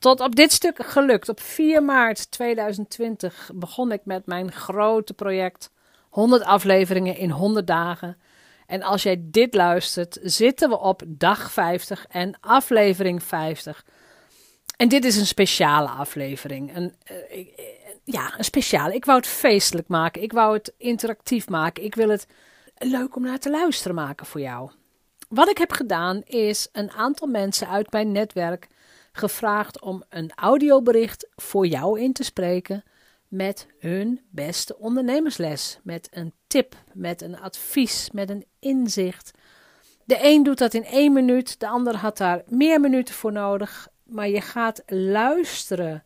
tot op dit stuk gelukt. Op 4 maart 2020 begon ik met mijn grote project 100 afleveringen in 100 dagen. En als jij dit luistert, zitten we op dag 50 en aflevering 50. En dit is een speciale aflevering. Een, uh, ja, een speciale. Ik wou het feestelijk maken. Ik wou het interactief maken. Ik wil het leuk om naar te luisteren maken voor jou. Wat ik heb gedaan is een aantal mensen uit mijn netwerk gevraagd om een audiobericht voor jou in te spreken met hun beste ondernemersles, met een tip, met een advies, met een inzicht. De een doet dat in één minuut, de ander had daar meer minuten voor nodig, maar je gaat luisteren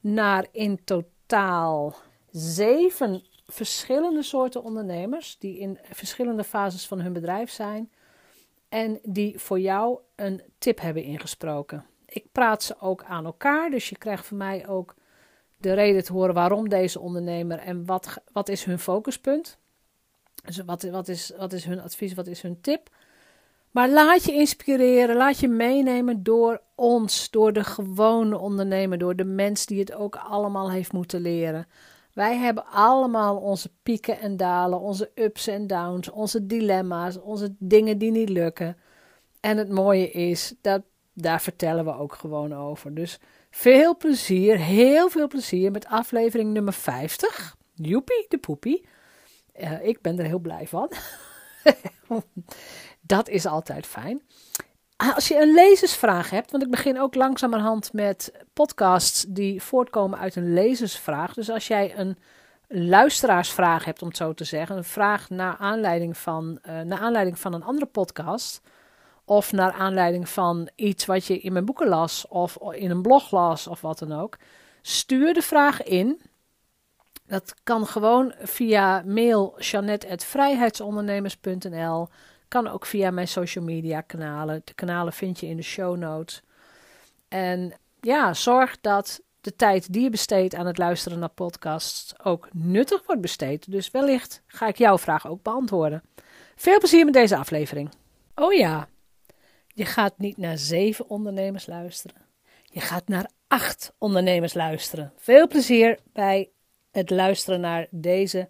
naar in totaal zeven verschillende soorten ondernemers die in verschillende fases van hun bedrijf zijn en die voor jou een tip hebben ingesproken. Ik praat ze ook aan elkaar, dus je krijgt van mij ook de reden te horen waarom deze ondernemer en wat, wat is hun focuspunt. Dus wat, wat, is, wat is hun advies, wat is hun tip. Maar laat je inspireren, laat je meenemen door ons, door de gewone ondernemer, door de mens die het ook allemaal heeft moeten leren. Wij hebben allemaal onze pieken en dalen, onze ups en downs, onze dilemma's, onze dingen die niet lukken. En het mooie is dat daar vertellen we ook gewoon over. Dus veel plezier, heel veel plezier met aflevering nummer 50. Joepie de poepie. Uh, ik ben er heel blij van. dat is altijd fijn. Als je een lezersvraag hebt, want ik begin ook langzamerhand met podcasts die voortkomen uit een lezersvraag. Dus als jij een luisteraarsvraag hebt, om het zo te zeggen, een vraag naar aanleiding van, uh, naar aanleiding van een andere podcast, of naar aanleiding van iets wat je in mijn boeken las, of in een blog las, of wat dan ook, stuur de vraag in. Dat kan gewoon via mail janet.vrijheidsondernemers.nl kan ook via mijn social media kanalen. De kanalen vind je in de show notes. En ja, zorg dat de tijd die je besteedt aan het luisteren naar podcasts ook nuttig wordt besteed. Dus wellicht ga ik jouw vraag ook beantwoorden. Veel plezier met deze aflevering. Oh ja, je gaat niet naar zeven ondernemers luisteren. Je gaat naar acht ondernemers luisteren. Veel plezier bij het luisteren naar deze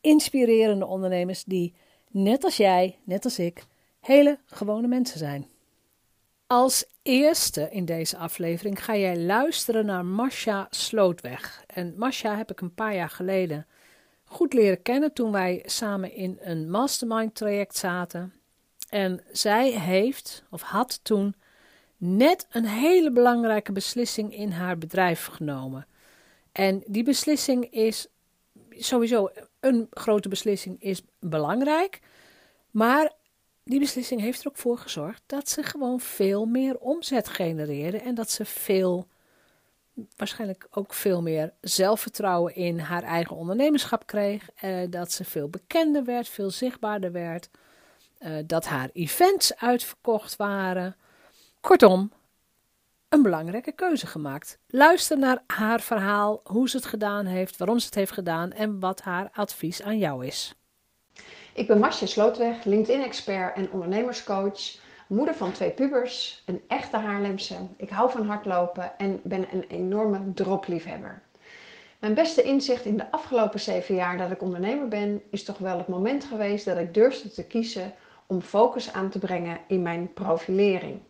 inspirerende ondernemers die net als jij, net als ik, hele gewone mensen zijn. Als eerste in deze aflevering ga jij luisteren naar Masha Slootweg. En Masha heb ik een paar jaar geleden goed leren kennen toen wij samen in een mastermind traject zaten. En zij heeft, of had toen, net een hele belangrijke beslissing in haar bedrijf genomen. En die beslissing is sowieso een grote beslissing, is belangrijk. Maar die beslissing heeft er ook voor gezorgd dat ze gewoon veel meer omzet genereerde en dat ze veel, waarschijnlijk ook veel meer zelfvertrouwen in haar eigen ondernemerschap kreeg. Eh, dat ze veel bekender werd, veel zichtbaarder werd. Eh, dat haar events uitverkocht waren. Kortom, een belangrijke keuze gemaakt. Luister naar haar verhaal, hoe ze het gedaan heeft, waarom ze het heeft gedaan en wat haar advies aan jou is. Ik ben Marcia Slootweg, LinkedIn-expert en ondernemerscoach, moeder van twee pubers, een echte Haarlemse. Ik hou van hardlopen en ben een enorme dropliefhebber. Mijn beste inzicht in de afgelopen zeven jaar dat ik ondernemer ben, is toch wel het moment geweest dat ik durfde te kiezen om focus aan te brengen in mijn profilering.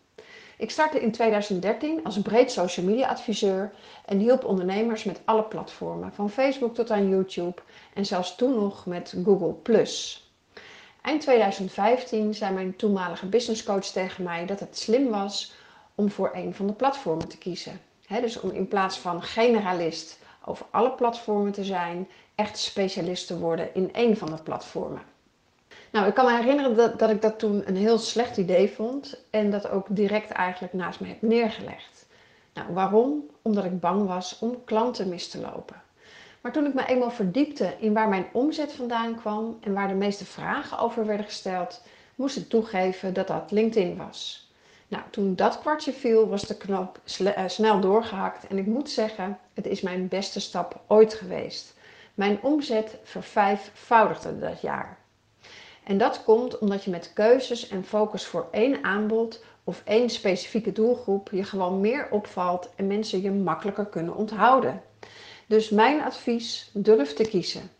Ik startte in 2013 als breed social media adviseur en hielp ondernemers met alle platformen, van Facebook tot aan YouTube en zelfs toen nog met Google+. Eind 2015 zei mijn toenmalige businesscoach tegen mij dat het slim was om voor een van de platformen te kiezen. dus om in plaats van generalist over alle platformen te zijn, echt specialist te worden in één van de platformen. Nou, ik kan me herinneren dat, dat ik dat toen een heel slecht idee vond en dat ook direct eigenlijk naast me heb neergelegd. Nou, waarom? Omdat ik bang was om klanten mis te lopen. Maar toen ik me eenmaal verdiepte in waar mijn omzet vandaan kwam en waar de meeste vragen over werden gesteld, moest ik toegeven dat dat LinkedIn was. Nou, toen dat kwartje viel, was de knop eh, snel doorgehakt en ik moet zeggen, het is mijn beste stap ooit geweest. Mijn omzet vervijfvoudigde dat jaar. En dat komt omdat je met keuzes en focus voor één aanbod of één specifieke doelgroep je gewoon meer opvalt en mensen je makkelijker kunnen onthouden. Dus mijn advies: durf te kiezen.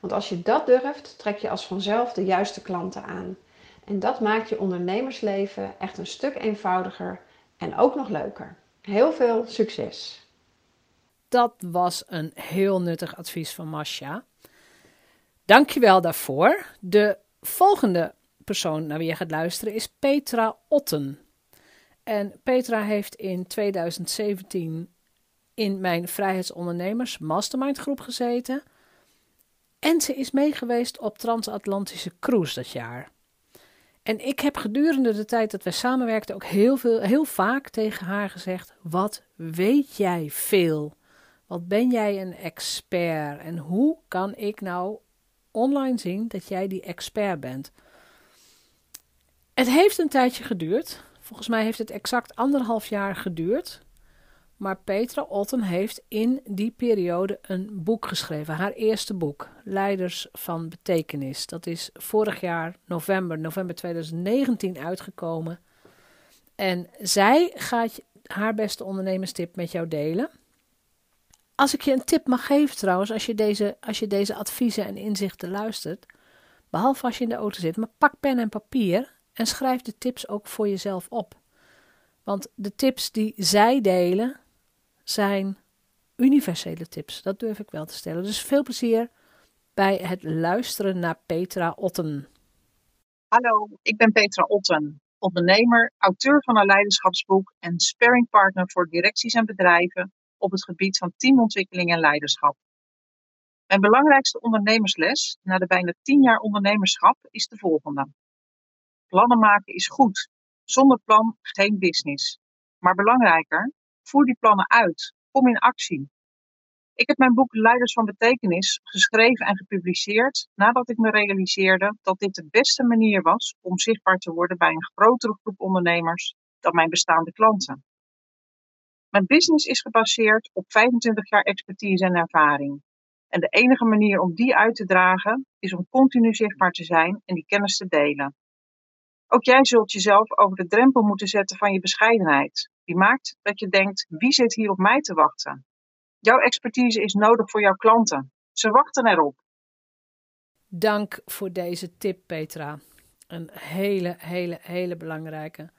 Want als je dat durft, trek je als vanzelf de juiste klanten aan. En dat maakt je ondernemersleven echt een stuk eenvoudiger en ook nog leuker. Heel veel succes! Dat was een heel nuttig advies van Masha. Dankjewel daarvoor. De volgende persoon naar wie je gaat luisteren is Petra Otten. En Petra heeft in 2017 in mijn Vrijheidsondernemers Mastermind groep gezeten. En ze is meegeweest op Transatlantische Cruise dat jaar. En ik heb gedurende de tijd dat wij samenwerkten ook heel, veel, heel vaak tegen haar gezegd: Wat weet jij veel? Wat ben jij een expert? En hoe kan ik nou online zien dat jij die expert bent? Het heeft een tijdje geduurd. Volgens mij heeft het exact anderhalf jaar geduurd. Maar Petra Otten heeft in die periode een boek geschreven. Haar eerste boek, Leiders van Betekenis. Dat is vorig jaar november, november 2019 uitgekomen. En zij gaat haar beste ondernemerstip met jou delen. Als ik je een tip mag geven trouwens, als je deze, als je deze adviezen en inzichten luistert, behalve als je in de auto zit, maar pak pen en papier en schrijf de tips ook voor jezelf op. Want de tips die zij delen zijn universele tips. Dat durf ik wel te stellen. Dus veel plezier bij het luisteren naar Petra Otten. Hallo, ik ben Petra Otten, ondernemer, auteur van een leiderschapsboek en sparringpartner voor directies en bedrijven op het gebied van teamontwikkeling en leiderschap. Mijn belangrijkste ondernemersles na de bijna tien jaar ondernemerschap is de volgende. Plannen maken is goed. Zonder plan geen business. Maar belangrijker, voer die plannen uit. Kom in actie. Ik heb mijn boek Leiders van Betekenis geschreven en gepubliceerd nadat ik me realiseerde dat dit de beste manier was om zichtbaar te worden bij een grotere groep ondernemers dan mijn bestaande klanten. Mijn business is gebaseerd op 25 jaar expertise en ervaring. En de enige manier om die uit te dragen is om continu zichtbaar te zijn en die kennis te delen. Ook jij zult jezelf over de drempel moeten zetten van je bescheidenheid. Die maakt dat je denkt: wie zit hier op mij te wachten? Jouw expertise is nodig voor jouw klanten. Ze wachten erop. Dank voor deze tip, Petra. Een hele, hele, hele belangrijke.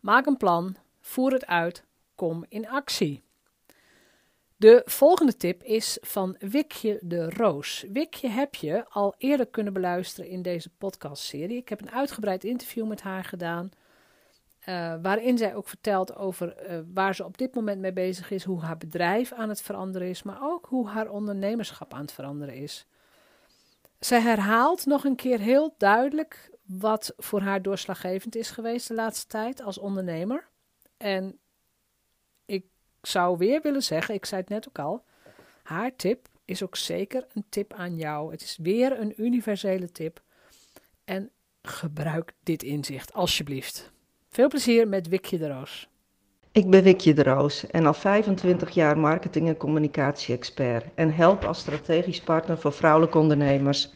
Maak een plan, voer het uit, kom in actie. De volgende tip is van Wikje de Roos. Wikje heb je al eerder kunnen beluisteren in deze podcastserie. Ik heb een uitgebreid interview met haar gedaan. Uh, waarin zij ook vertelt over uh, waar ze op dit moment mee bezig is, hoe haar bedrijf aan het veranderen is, maar ook hoe haar ondernemerschap aan het veranderen is. Zij herhaalt nog een keer heel duidelijk wat voor haar doorslaggevend is geweest de laatste tijd als ondernemer. En zou weer willen zeggen, ik zei het net ook al, haar tip is ook zeker een tip aan jou. Het is weer een universele tip. En gebruik dit inzicht, alsjeblieft. Veel plezier met Wikje de Roos. Ik ben Wikje de Roos en al 25 jaar marketing- en communicatie-expert en help als strategisch partner voor vrouwelijke ondernemers.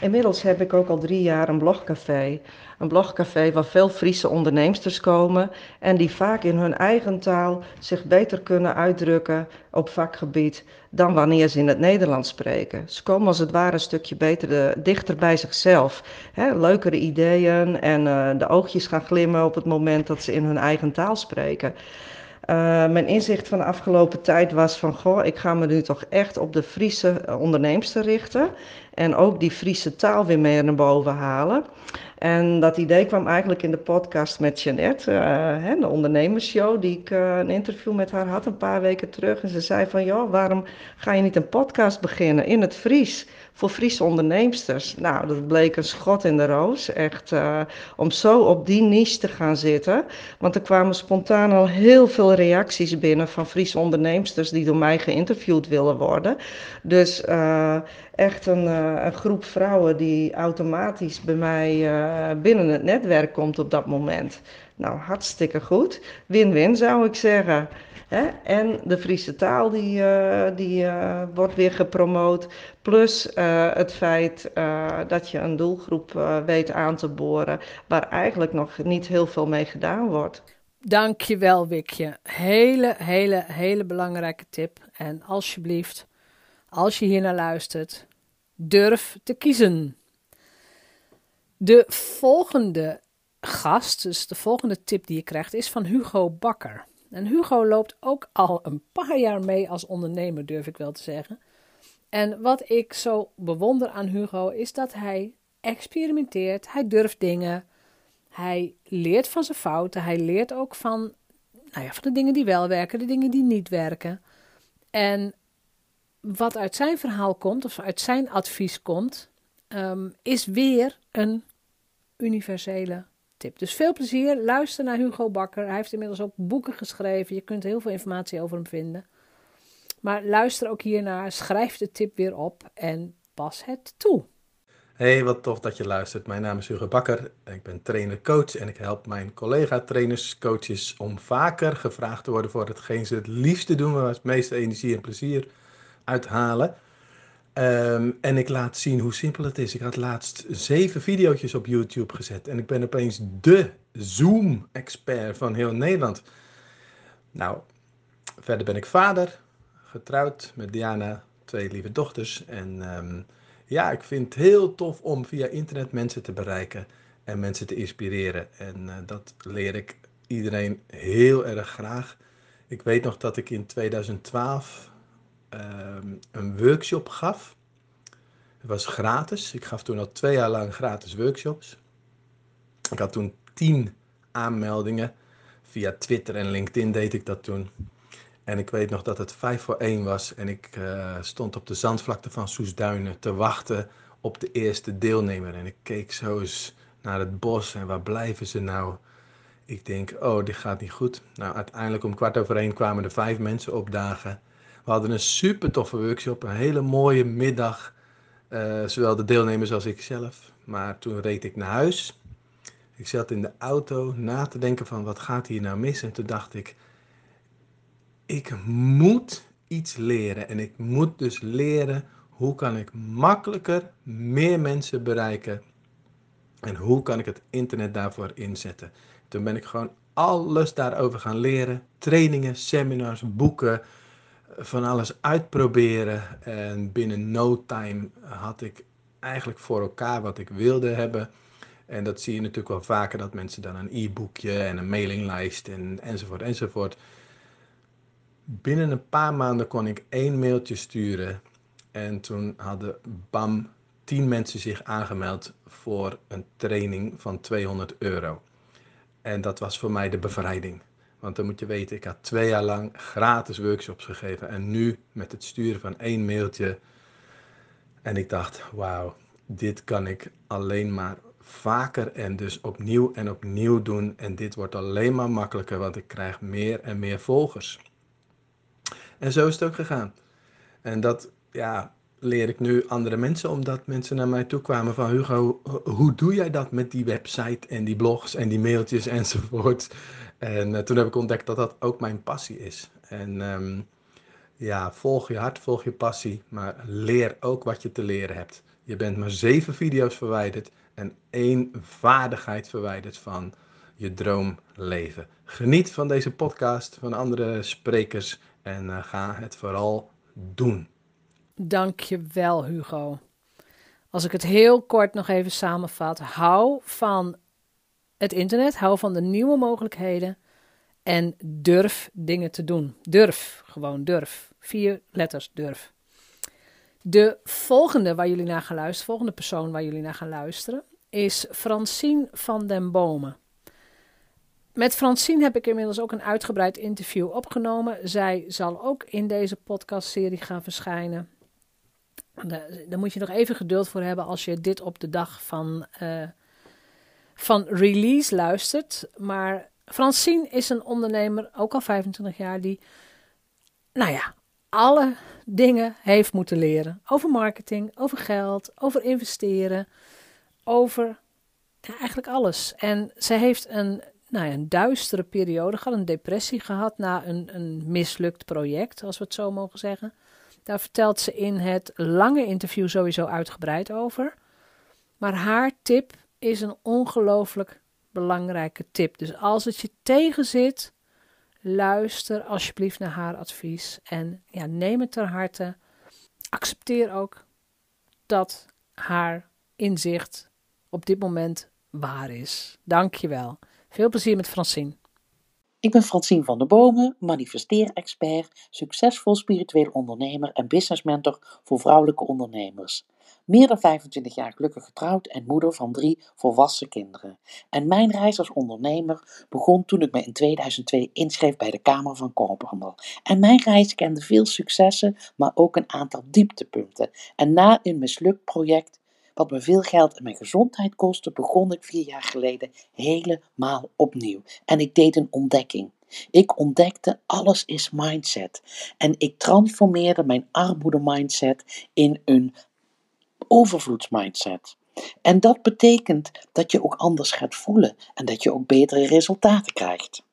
Inmiddels heb ik ook al drie jaar een blogcafé. Een blogcafé waar veel Friese onderneemsters komen en die vaak in hun eigen taal zich beter kunnen uitdrukken op vakgebied dan wanneer ze in het Nederlands spreken. Ze komen als het ware een stukje beter de, dichter bij zichzelf. He, leukere ideeën en uh, de oogjes gaan glimmen op het moment dat ze in hun eigen taal spreken. Uh, mijn inzicht van de afgelopen tijd was van, goh, ik ga me nu toch echt op de Friese onderneemster richten. En ook die Friese taal weer meer naar boven halen. En dat idee kwam eigenlijk in de podcast met Jeanette, uh, de ondernemersshow, die ik uh, een interview met haar had een paar weken terug. En ze zei van, joh, waarom ga je niet een podcast beginnen in het Fries? Voor Friese onderneemsters. Nou, dat bleek een schot in de roos. Echt uh, om zo op die niche te gaan zitten. Want er kwamen spontaan al heel veel reacties binnen van Friese onderneemsters die door mij geïnterviewd willen worden. Dus uh, echt een, uh, een, groep vrouwen die automatisch bij mij binnen het netwerk komt op dat moment. Nou, hartstikke goed. Win-win zou ik zeggen. En de Friese taal die, uh, die uh, wordt weer gepromoot. Plus uh, het feit dat je een doelgroep weet aan te boren waar eigenlijk nog niet heel veel mee gedaan wordt. Dankjewel Wikje. Hele, hele, hele belangrijke tip. En alsjeblieft, als je hier naar luistert, durf te kiezen. De volgende gast, dus de volgende tip die je krijgt, is van Hugo Bakker. En Hugo loopt ook al een paar jaar mee als ondernemer, durf ik wel te zeggen. En wat ik zo bewonder aan Hugo is dat hij experimenteert, hij durft dingen, hij leert van zijn fouten, hij leert ook van, nou ja, van de dingen die wel werken, de dingen die niet werken. En wat uit zijn verhaal komt, of uit zijn advies komt, um, is weer een universele tip. Dus veel plezier. Luister naar Hugo Bakker. Hij heeft inmiddels ook boeken geschreven. Je kunt heel veel informatie over hem vinden. Maar luister ook hiernaar. Schrijf de tip weer op en pas het toe. Hey, wat tof dat je luistert. Mijn naam is Hugo Bakker. Ik ben trainer-coach en ik help mijn collega-trainers, coaches om vaker gevraagd te worden voor hetgeen ze het liefste doen, waar ze het meeste energie en plezier uithalen. Um, en ik laat zien hoe simpel het is. Ik had laatst zeven video's op YouTube gezet. En ik ben opeens de Zoom-expert van heel Nederland. Nou, verder ben ik vader, getrouwd met Diana, twee lieve dochters. En um, ja, ik vind het heel tof om via internet mensen te bereiken en mensen te inspireren. En uh, dat leer ik iedereen heel erg graag. Ik weet nog dat ik in 2012 um, een workshop gaf. Het was gratis. Ik gaf toen al twee jaar lang gratis workshops. Ik had toen tien aanmeldingen. Via Twitter en LinkedIn deed ik dat toen. En ik weet nog dat het vijf voor één was. En ik uh, stond op de zandvlakte van Soesduinen te wachten op de eerste deelnemer. En ik keek zo eens naar het bos en waar blijven ze nou? Ik denk, oh, dit gaat niet goed. Nou, uiteindelijk om kwart over één kwamen er vijf mensen opdagen. We hadden een super toffe workshop, een hele mooie middag. Uh, zowel de deelnemers als ik zelf. Maar toen reed ik naar huis. Ik zat in de auto na te denken van wat gaat hier nou mis. En toen dacht ik, ik moet iets leren. En ik moet dus leren hoe kan ik makkelijker meer mensen bereiken. En hoe kan ik het internet daarvoor inzetten. Toen ben ik gewoon alles daarover gaan leren. Trainingen, seminars, boeken, van alles uitproberen. En binnen no time had ik eigenlijk voor elkaar wat ik wilde hebben. En dat zie je natuurlijk wel vaker, dat mensen dan een e-boekje en een mailinglijst en, enzovoort enzovoort. Binnen een paar maanden kon ik één mailtje sturen. En toen hadden bam, tien mensen zich aangemeld voor een training van 200 euro. En dat was voor mij de bevrijding. Want dan moet je weten, ik had twee jaar lang gratis workshops gegeven. En nu met het sturen van één mailtje. En ik dacht, wauw, dit kan ik alleen maar vaker en dus opnieuw en opnieuw doen. En dit wordt alleen maar makkelijker, want ik krijg meer en meer volgers. En zo is het ook gegaan. En dat, ja, leer ik nu andere mensen, omdat mensen naar mij toe kwamen van Hugo, hoe doe jij dat met die website en die blogs en die mailtjes enzovoort. En uh, toen heb ik ontdekt dat dat ook mijn passie is. En um, ja, volg je hart, volg je passie, maar leer ook wat je te leren hebt. Je bent maar zeven video's verwijderd en één vaardigheid verwijderd van je droomleven. Geniet van deze podcast, van andere sprekers en uh, ga het vooral doen. Dank je wel, Hugo. Als ik het heel kort nog even samenvat, hou van het internet, hou van de nieuwe mogelijkheden en durf dingen te doen. Durf, gewoon durf. Vier letters, durf. De volgende waar jullie naar gaan luisteren, volgende persoon waar jullie naar gaan luisteren, is Francine van den Bomen. Met Francine heb ik inmiddels ook een uitgebreid interview opgenomen. Zij zal ook in deze podcastserie gaan verschijnen. Daar moet je nog even geduld voor hebben als je dit op de dag van, uh, van release luistert. Maar Francine is een ondernemer, ook al 25 jaar, die, nou ja, alle dingen heeft moeten leren. Over marketing, over geld, over investeren, over eigenlijk alles. En ze heeft een, nou ja, een duistere periode gehad, een depressie gehad na een, een mislukt project, als we het zo mogen zeggen. Daar vertelt ze in het lange interview sowieso uitgebreid over. Maar haar tip is een ongelooflijk belangrijke tip. Dus als het je tegenzit, luister alsjeblieft naar haar advies en ja, neem het ter harte. Accepteer ook dat haar inzicht op dit moment waar is. Dankjewel. Veel plezier met Francine. Ik ben Francine van der Bomen, manifesteer-expert, succesvol spiritueel ondernemer en business mentor voor vrouwelijke ondernemers. Meer dan 25 jaar gelukkig getrouwd en moeder van drie volwassen kinderen. En mijn reis als ondernemer begon toen ik me in 2002 inschreef bij de Kamer van Koophandel. En mijn reis kende veel successen, maar ook een aantal dieptepunten. En na een mislukt project wat me veel geld en mijn gezondheid kostte, begon ik vier jaar geleden helemaal opnieuw. En ik deed een ontdekking. Ik ontdekte alles is mindset. En ik transformeerde mijn armoede mindset in een overvloedsmindset. En dat betekent dat je ook anders gaat voelen en dat je ook betere resultaten krijgt.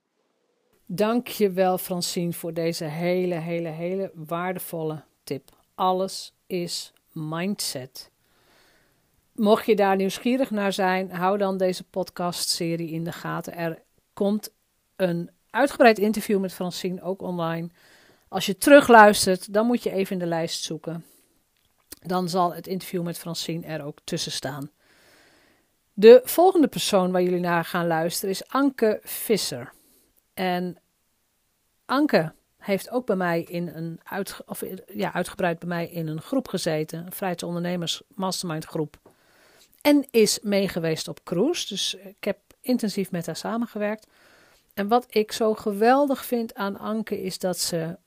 Dank je wel, Francine, voor deze hele, hele, hele waardevolle tip. Alles is mindset. Mocht je daar nieuwsgierig naar zijn, hou dan deze podcastserie in de gaten. Er komt een uitgebreid interview met Francine ook online. Als je terugluistert, dan moet je even in de lijst zoeken. Dan zal het interview met Francine er ook tussen staan. De volgende persoon waar jullie naar gaan luisteren is Anke Visser. En Anke heeft ook bij mij in een of, ja, uitgebreid bij mij in een groep gezeten, een vrijheidsondernemers mastermind groep. En is meegeweest op cruise. Dus ik heb intensief met haar samengewerkt. En wat ik zo geweldig vind aan Anke is dat ze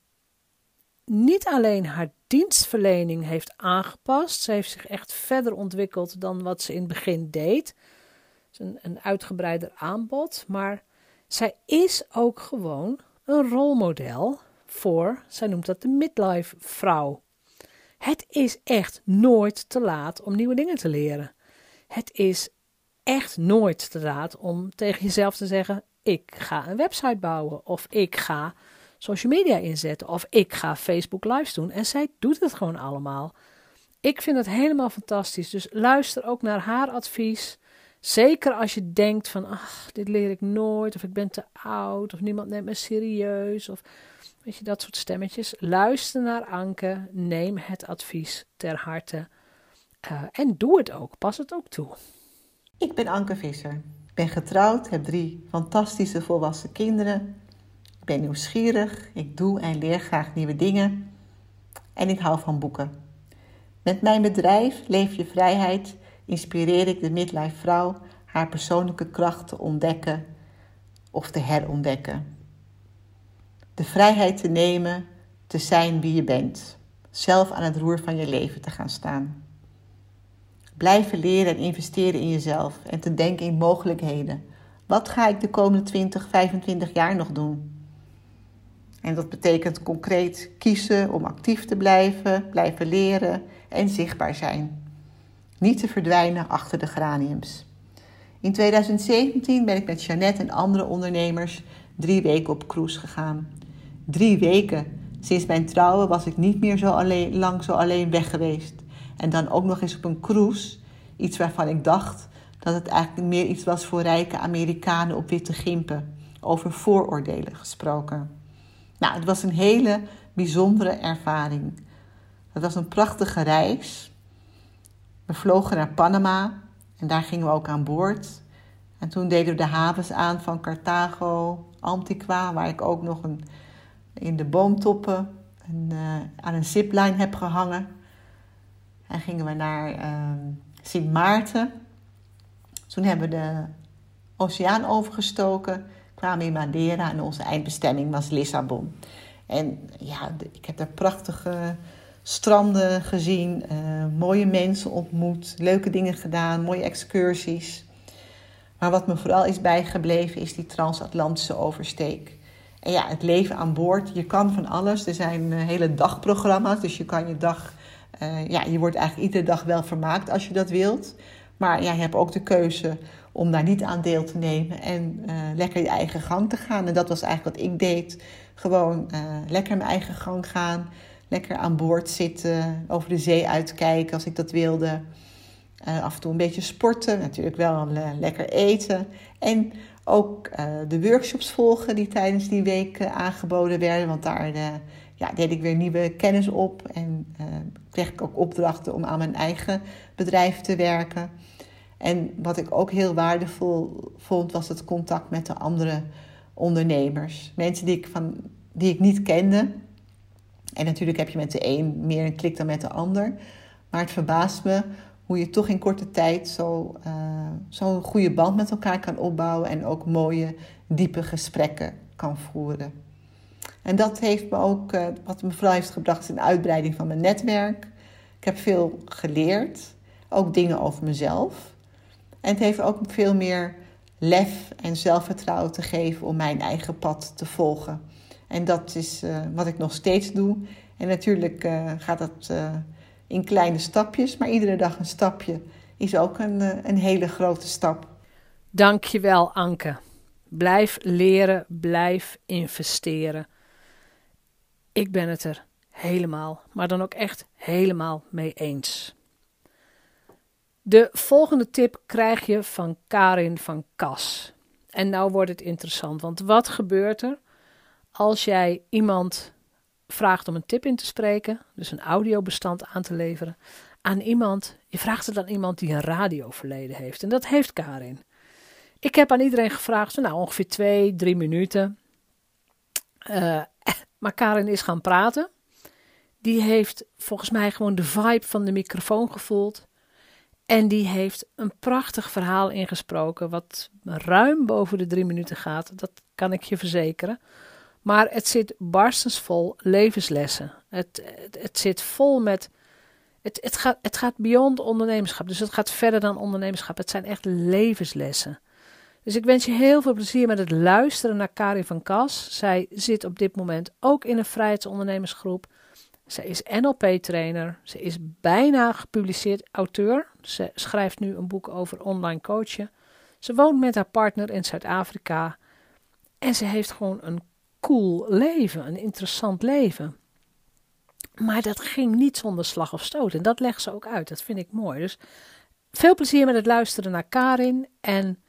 niet alleen haar dienstverlening heeft aangepast. Ze heeft zich echt verder ontwikkeld dan wat ze in het begin deed. Een, een uitgebreider aanbod. Maar zij is ook gewoon een rolmodel voor, zij noemt dat de midlife vrouw. Het is echt nooit te laat om nieuwe dingen te leren. Het is echt nooit te laat om tegen jezelf te zeggen: ik ga een website bouwen of ik ga social media inzetten of ik ga Facebook lives doen. En zij doet het gewoon allemaal. Ik vind het helemaal fantastisch. Dus luister ook naar haar advies. Zeker als je denkt van, ach, dit leer ik nooit, of ik ben te oud, of niemand neemt me serieus, of weet je, dat soort stemmetjes. Luister naar Anke, neem het advies ter harte uh, en doe het ook, pas het ook toe. Ik ben Anke Visser. Ik ben getrouwd, heb drie fantastische volwassen kinderen. Ik ben nieuwsgierig, ik doe en leer graag nieuwe dingen. En ik hou van boeken. Met mijn bedrijf Leef je Vrijheid inspireer ik de midlife vrouw haar persoonlijke kracht te ontdekken of te herontdekken. De vrijheid te nemen, te zijn wie je bent, zelf aan het roer van je leven te gaan staan. Blijven leren en investeren in jezelf en te denken in mogelijkheden. Wat ga ik de komende 20, 25 jaar nog doen? En dat betekent concreet kiezen om actief te blijven, blijven leren en zichtbaar zijn. Niet te verdwijnen achter de graniums. In 2017 ben ik met Jeannette en andere ondernemers drie weken op cruise gegaan. Drie weken. Sinds mijn trouwen was ik niet meer zo alleen, lang zo alleen weg geweest. En dan ook nog eens op een cruise. Iets waarvan ik dacht dat het eigenlijk meer iets was voor rijke Amerikanen op witte gimpen. Over vooroordelen gesproken. Nou, het was een hele bijzondere ervaring. Het was een prachtige reis. We vlogen naar Panama en daar gingen we ook aan boord. En toen deden we de havens aan van Carthago, Antigua, waar ik ook nog een, in de boomtoppen een, uh, aan een zipline heb gehangen. En gingen we naar uh, Sint Maarten. Toen hebben we de oceaan overgestoken, kwamen in Madeira en onze eindbestemming was Lissabon. En ja, ik heb daar prachtige stranden gezien, uh, mooie mensen ontmoet, leuke dingen gedaan, mooie excursies. Maar wat me vooral is bijgebleven is die transatlantische oversteek. En ja, het leven aan boord, je kan van alles. Er zijn uh, hele dagprogramma's, dus je kan je dag, uh, ja, je wordt eigenlijk iedere dag wel vermaakt als je dat wilt. Maar ja, je hebt ook de keuze om daar niet aan deel te nemen en uh, lekker je eigen gang te gaan. En dat was eigenlijk wat ik deed. Gewoon lekker mijn eigen gang gaan, lekker aan boord zitten, over de zee uitkijken als ik dat wilde. Uh, af en toe een beetje sporten, natuurlijk wel lekker eten. En ook de workshops volgen die tijdens die week aangeboden werden. Want daar ja, deed ik weer nieuwe kennis op. En kreeg ik ook opdrachten om aan mijn eigen bedrijf te werken. En wat ik ook heel waardevol vond, was het contact met de andere ondernemers. Mensen die ik, van, die ik niet kende. En natuurlijk heb je met de een meer een klik dan met de ander. Maar het verbaast me hoe je toch in korte tijd zo'n uh, zo goede band met elkaar kan opbouwen en ook mooie, diepe gesprekken kan voeren. En dat heeft me ook, uh, wat me vooral heeft gebracht, is een uitbreiding van mijn netwerk. Ik heb veel geleerd, ook dingen over mezelf. En het heeft ook veel meer lef en zelfvertrouwen te geven om mijn eigen pad te volgen. En dat is uh, wat ik nog steeds doe. En natuurlijk gaat dat in kleine stapjes, maar iedere dag een stapje is ook een, eh, een hele grote stap. Dankjewel Anke. Blijf leren, blijf investeren. Ik ben het er helemaal, maar dan ook echt helemaal mee eens. De volgende tip krijg je van Karin van Kas. En nou wordt het interessant, want wat gebeurt er als jij iemand vraagt om een tip in te spreken, dus een audiobestand aan te leveren, aan iemand. Je vraagt het aan iemand die een radioverleden heeft. En dat heeft Karin. Ik heb aan iedereen gevraagd, nou ongeveer twee, drie minuten. Uh, maar Karin is gaan praten. Die heeft volgens mij gewoon de vibe van de microfoon gevoeld. En die heeft een prachtig verhaal ingesproken, wat ruim boven de drie minuten gaat. Dat kan ik je verzekeren. Maar het zit barstensvol levenslessen. Het, het, zit vol met. Het, het, gaat, het gaat beyond ondernemerschap. Dus het gaat verder dan ondernemerschap. Het zijn echt levenslessen. Dus ik wens je heel veel plezier met het luisteren naar Karin van Kas. Zij zit op dit moment ook in een vrijheidsondernemersgroep. Zij is NLP-trainer. Ze is bijna gepubliceerd auteur. Ze schrijft nu een boek over online coachen. Ze woont met haar partner in Zuid-Afrika. En ze heeft gewoon een cool leven, een interessant leven. Maar dat ging niet zonder slag of stoot. En dat legt ze ook uit. Dat vind ik mooi. Dus veel plezier met het luisteren naar Karin. En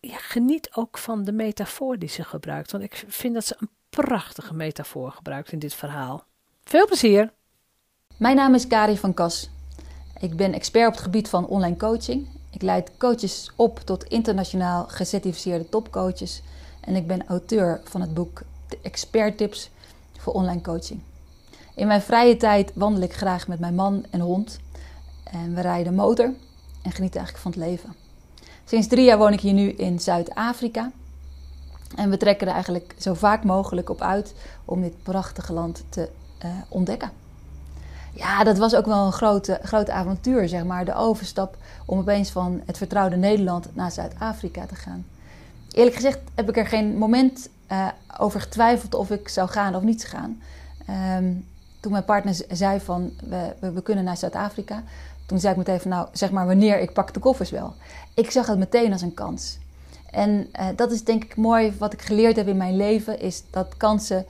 ja, geniet ook van de metafoor die ze gebruikt. Want ik vind dat ze een prachtige metafoor gebruikt in dit verhaal. Veel plezier! Mijn naam is Karin van Kas. Ik ben expert op het gebied van online coaching. Ik leid coaches op tot internationaal gecertificeerde topcoaches en ik ben auteur van het boek Expert Tips voor Online Coaching. In mijn vrije tijd wandel ik graag met mijn man en hond. En we rijden motor en genieten eigenlijk van het leven. Sinds drie jaar woon ik hier nu in Zuid-Afrika. En we trekken er eigenlijk zo vaak mogelijk op uit om dit prachtige land te uh, ontdekken. Ja, dat was ook wel een grote, grote avontuur, zeg maar. De overstap om opeens van het vertrouwde Nederland naar Zuid-Afrika te gaan. Eerlijk gezegd heb ik er geen moment uh, over getwijfeld of ik zou gaan of niet gaan. Um, toen mijn partner zei van we, we, kunnen naar Zuid-Afrika, toen zei ik meteen van nou zeg maar wanneer ik pak de koffers wel. Ik zag het meteen als een kans. En uh, dat is denk ik mooi wat ik geleerd heb in mijn leven, is dat kansen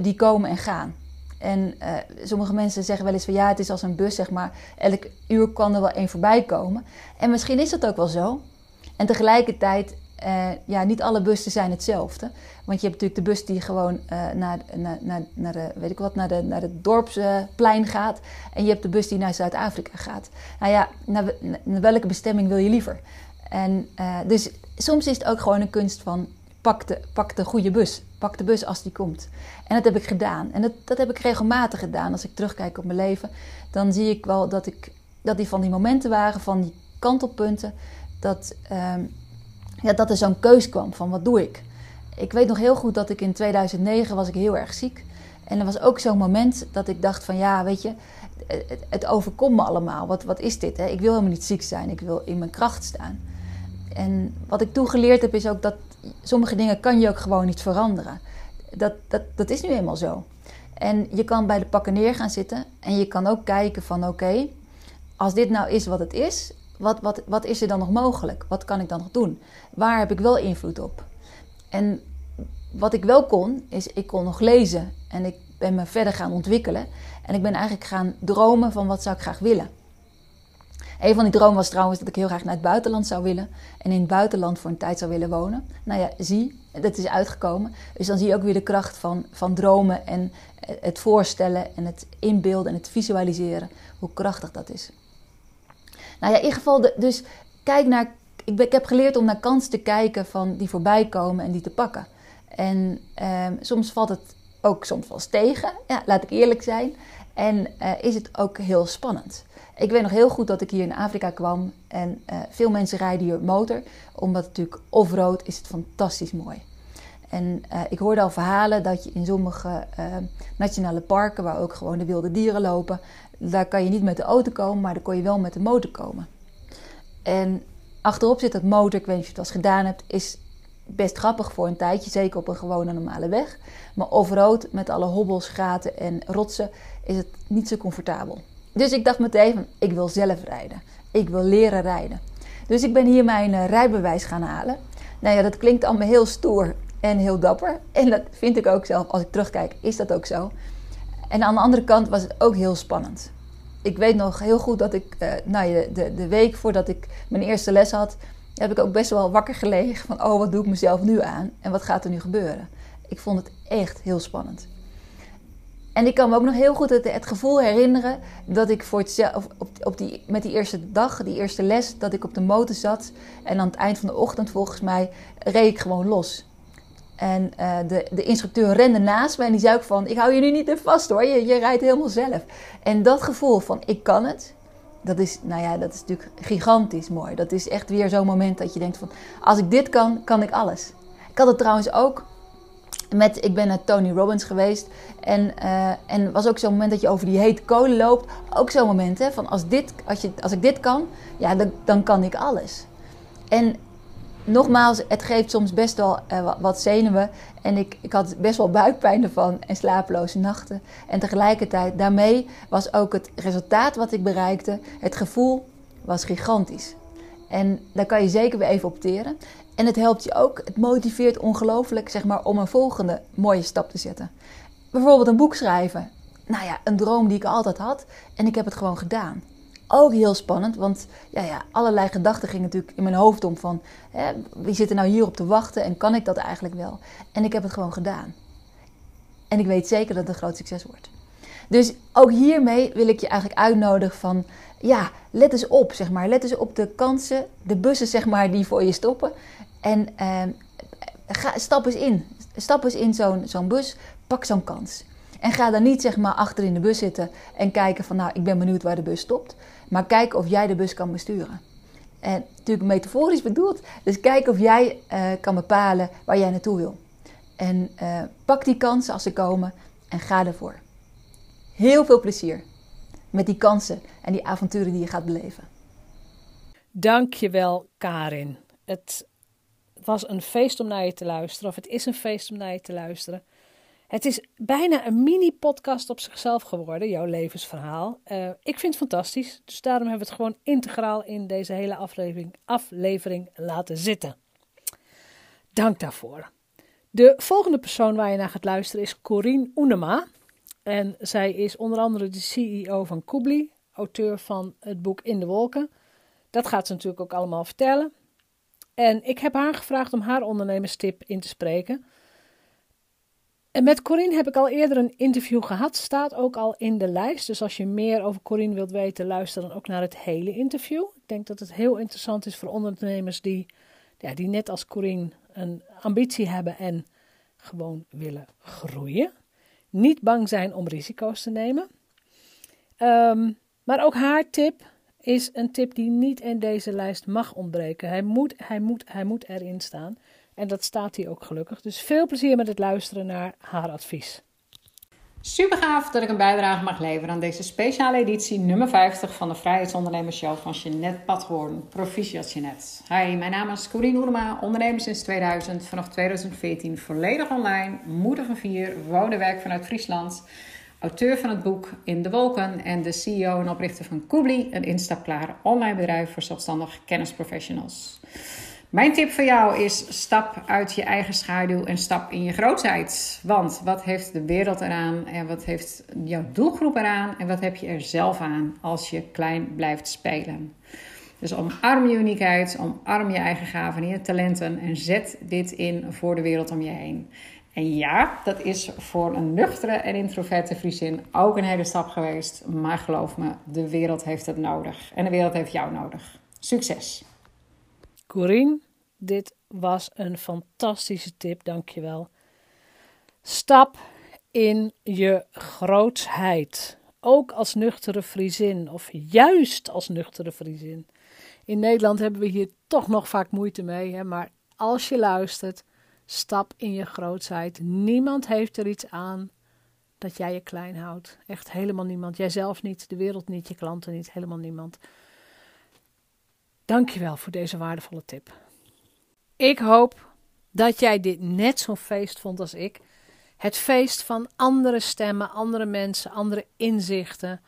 die komen en gaan. En uh, sommige mensen zeggen wel eens van ja, het is als een bus, zeg maar. Elk uur kan er wel één voorbij komen. En misschien is dat ook wel zo. En tegelijkertijd uh, ja, niet alle bussen zijn hetzelfde. Want je hebt natuurlijk de bus die gewoon uh, naar, naar, naar, weet ik wat, naar, de, naar het dorpsplein gaat. En je hebt de bus die naar Zuid-Afrika gaat. Nou ja, naar, naar, welke bestemming wil je liever? En dus soms is het ook gewoon een kunst van pak de, goede bus. Pak de bus als die komt. En dat heb ik gedaan. En dat, dat heb ik regelmatig gedaan. Als ik terugkijk op mijn leven, dan zie ik wel dat, ik, dat die van die momenten waren, van die kantelpunten dat, ehm, ja, dat er zo'n keus kwam van wat doe ik. Ik weet nog heel goed dat ik in 2009 was ik heel erg ziek. En er was ook zo'n moment dat ik dacht van ja, weet je, het, het overkomt me allemaal. Wat, wat is dit? Hè? Ik wil helemaal niet ziek zijn. Ik wil in mijn kracht staan. En wat ik toen geleerd heb is ook dat sommige dingen kan je ook gewoon niet veranderen. Dat, dat, dat is nu eenmaal zo. En je kan bij de pakken neer gaan zitten en je kan ook kijken van oké, als dit nou is wat het is, wat, wat, wat is er dan nog mogelijk? Wat kan ik dan nog doen? Waar heb ik wel invloed op? En wat ik wel kon, is ik kon nog lezen en ik ben me verder gaan ontwikkelen. En ik ben eigenlijk gaan dromen van wat zou ik graag willen. Een van die dromen was trouwens dat ik heel graag naar het buitenland zou willen. En in het buitenland voor een tijd zou willen wonen. Nou ja, zie, dat is uitgekomen. Dus dan zie je ook weer de kracht van, van dromen en het voorstellen en het inbeelden en het visualiseren. Hoe krachtig dat is. Nou ja, in ieder geval, dus kijk naar. Ik, ik heb geleerd om naar kansen te kijken van die voorbij komen en die te pakken. En ehm, soms valt het ook soms wel tegen, ja, laat ik eerlijk zijn. En uh, is het ook heel spannend. Ik weet nog heel goed dat ik hier in Afrika kwam en uh, veel mensen rijden hier motor, omdat het natuurlijk off-road is het fantastisch mooi. En uh, ik hoorde al verhalen dat je in sommige nationale parken, waar ook gewoon de wilde dieren lopen, daar kan je niet met de auto komen, maar daar kon je wel met de motor komen. En achterop zit dat motor, ik weet niet of je het al gedaan hebt, is best grappig voor een tijdje, zeker op een gewone normale weg. Maar off-road met alle hobbels, gaten en rotsen is het niet zo comfortabel. Dus ik dacht meteen ik wil zelf rijden. Ik wil leren rijden. Dus ik ben hier mijn uh, rijbewijs gaan halen. Nou ja, dat klinkt allemaal heel stoer en heel dapper. En dat vind ik ook zelf, als ik terugkijk, is dat ook zo. En aan de andere kant was het ook heel spannend. Ik weet nog heel goed dat ik, uh, nou ja, de, de week voordat ik mijn eerste les had, heb ik ook best wel wakker gelegen van, oh, wat doe ik mezelf nu aan en wat gaat er nu gebeuren? Ik vond het echt heel spannend. En ik kan me ook nog heel goed het, gevoel herinneren dat ik voor het, op, op die, met die eerste dag, die eerste les, dat ik op de motor zat. En aan het eind van de ochtend, volgens mij, reed ik gewoon los. En uh, de, de instructeur rende naast me en die zei ook van, ik hou je nu niet in vast hoor, je, je rijdt helemaal zelf. En dat gevoel van, ik kan het, dat is, nou ja, dat is natuurlijk gigantisch mooi. Dat is echt weer zo'n moment dat je denkt van, als ik dit kan, kan ik alles. Ik had het trouwens ook met, ik ben naar Tony Robbins geweest. En, uh, en was ook zo'n moment dat je over die hete kolen loopt. Ook zo'n moment, hè, van als, dit, als, je, als ik dit kan, ja, dan, dan kan ik alles. En nogmaals, het geeft soms best wel uh, wat zenuwen. En ik, ik had best wel buikpijn ervan en slapeloze nachten. En tegelijkertijd, daarmee was ook het resultaat wat ik bereikte, het gevoel was gigantisch. En daar kan je zeker weer even opteren. En het helpt je ook, het motiveert ongelooflijk zeg maar, om een volgende mooie stap te zetten. Bijvoorbeeld een boek schrijven. Nou ja, een droom die ik altijd had en ik heb het gewoon gedaan. Ook heel spannend, want ja, ja, allerlei gedachten gingen natuurlijk in mijn hoofd om van... Hè, wie zit er nou hierop te wachten en kan ik dat eigenlijk wel? En ik heb het gewoon gedaan. En ik weet zeker dat het een groot succes wordt. Dus ook hiermee wil ik je eigenlijk uitnodigen van... Ja, let eens op, zeg maar. Let eens op de kansen, de bussen, zeg maar, die voor je stoppen. En eh, ga, stap eens in. Stap eens in zo'n zo'n bus, pak zo'n kans. En ga dan niet zeg maar achter in de bus zitten en kijken van nou, ik ben benieuwd waar de bus stopt. Maar kijk of jij de bus kan besturen. En natuurlijk metaforisch bedoeld. Dus kijk of jij uh, kan bepalen waar jij naartoe wil. En uh, pak die kansen als ze komen en ga ervoor. Heel veel plezier met die kansen en die avonturen die je gaat beleven. Dankjewel Karin. Het was een feest om naar je te luisteren. Of het is een feest om naar je te luisteren. Het is bijna een mini-podcast op zichzelf geworden, jouw levensverhaal. Uh, ik vind het fantastisch, dus daarom hebben we het gewoon integraal in deze hele aflevering, aflevering laten zitten. Dank daarvoor. De volgende persoon waar je naar gaat luisteren is Corine Oenema. En zij is onder andere de CEO van Kubli, auteur van het boek In de Wolken. Dat gaat ze natuurlijk ook allemaal vertellen. En ik heb haar gevraagd om haar ondernemerstip in te spreken. En met Corinne heb ik al eerder een interview gehad, staat ook al in de lijst. Dus als je meer over Corinne wilt weten, luister dan ook naar het hele interview. Ik denk dat het heel interessant is voor ondernemers die, ja, die net als Corinne een ambitie hebben en gewoon willen groeien. Niet bang zijn om risico's te nemen. Um, maar ook haar tip is een tip die niet in deze lijst mag ontbreken. Hij moet, hij moet, hij moet erin staan. En dat staat hier ook gelukkig. Dus veel plezier met het luisteren naar haar advies. Super gaaf dat ik een bijdrage mag leveren aan deze speciale editie nummer 50 van de Vrijheidsondernemersshow van Jeanette Badhoorn. Proficiat Jeanette. Hi, mijn naam is Corine Oerma, ondernemer sinds 2000, vanaf 2014 volledig online, moeder van vier, woon en werk vanuit Friesland, auteur van het boek In de Wolken en de CEO en oprichter van Koebli, een instapklare online bedrijf voor zelfstandig kennisprofessionals. Mijn tip voor jou is: stap uit je eigen schaduw en stap in je grootheid. Want wat heeft de wereld eraan en wat heeft jouw doelgroep eraan en wat heb je er zelf aan als je klein blijft spelen? Dus omarm je uniekheid, omarm je eigen gaven en je talenten en zet dit in voor de wereld om je heen. En ja, dat is voor een nuchtere en introverte Friesin ook een hele stap geweest. Maar geloof me, de wereld heeft het nodig. En de wereld heeft jou nodig. Succes! Corine, dit was een fantastische tip, dankjewel. Stap in je grootsheid. Ook als nuchtere Friesin, of juist als nuchtere Friesin. In Nederland hebben we hier toch nog vaak moeite mee, hè? maar als je luistert, stap in je grootsheid. Niemand heeft er iets aan dat jij je klein houdt. Echt helemaal niemand. Jijzelf niet, de wereld niet, je klanten niet, helemaal niemand. Dankjewel voor deze waardevolle tip. Ik hoop dat jij dit net zo'n feest vond als ik. Het feest van andere stemmen, andere mensen, andere inzichten.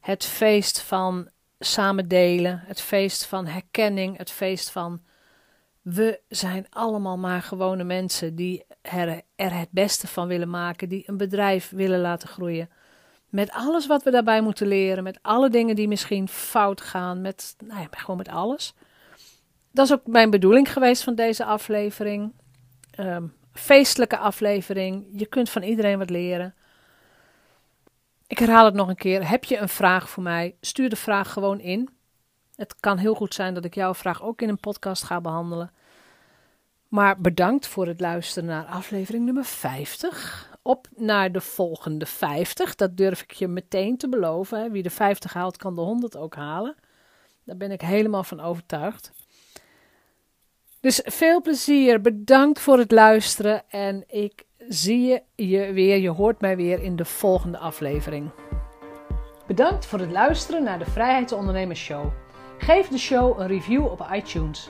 Het feest van samen delen. Het feest van herkenning. Het feest van we zijn allemaal maar gewone mensen die er, er het beste van willen maken. Die een bedrijf willen laten groeien. Met alles wat we daarbij moeten leren, met alle dingen die misschien fout gaan, met, nou ja, gewoon met alles. Dat is ook mijn bedoeling geweest van deze aflevering. Um, feestelijke aflevering. Je kunt van iedereen wat leren. Ik herhaal het nog een keer. Heb je een vraag voor mij? Stuur de vraag gewoon in. Het kan heel goed zijn dat ik jouw vraag ook in een podcast ga behandelen. Maar bedankt voor het luisteren naar aflevering nummer 50 op naar de volgende 50. Dat durf ik je meteen te beloven. Wie de 50 haalt, kan de 100 ook halen. Daar ben ik helemaal van overtuigd. Dus veel plezier. Bedankt voor het luisteren. En ik zie je, je weer. Je hoort mij weer in de volgende aflevering. Bedankt voor het luisteren naar de Vrijheidsondernemers Show. Geef de show een review op iTunes.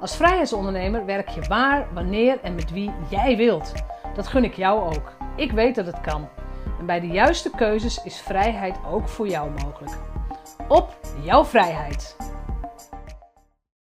Als vrijheidsondernemer werk je waar, wanneer en met wie jij wilt. Dat gun ik jou ook. Ik weet dat het kan. En bij de juiste keuzes is vrijheid ook voor jou mogelijk. Op jouw vrijheid!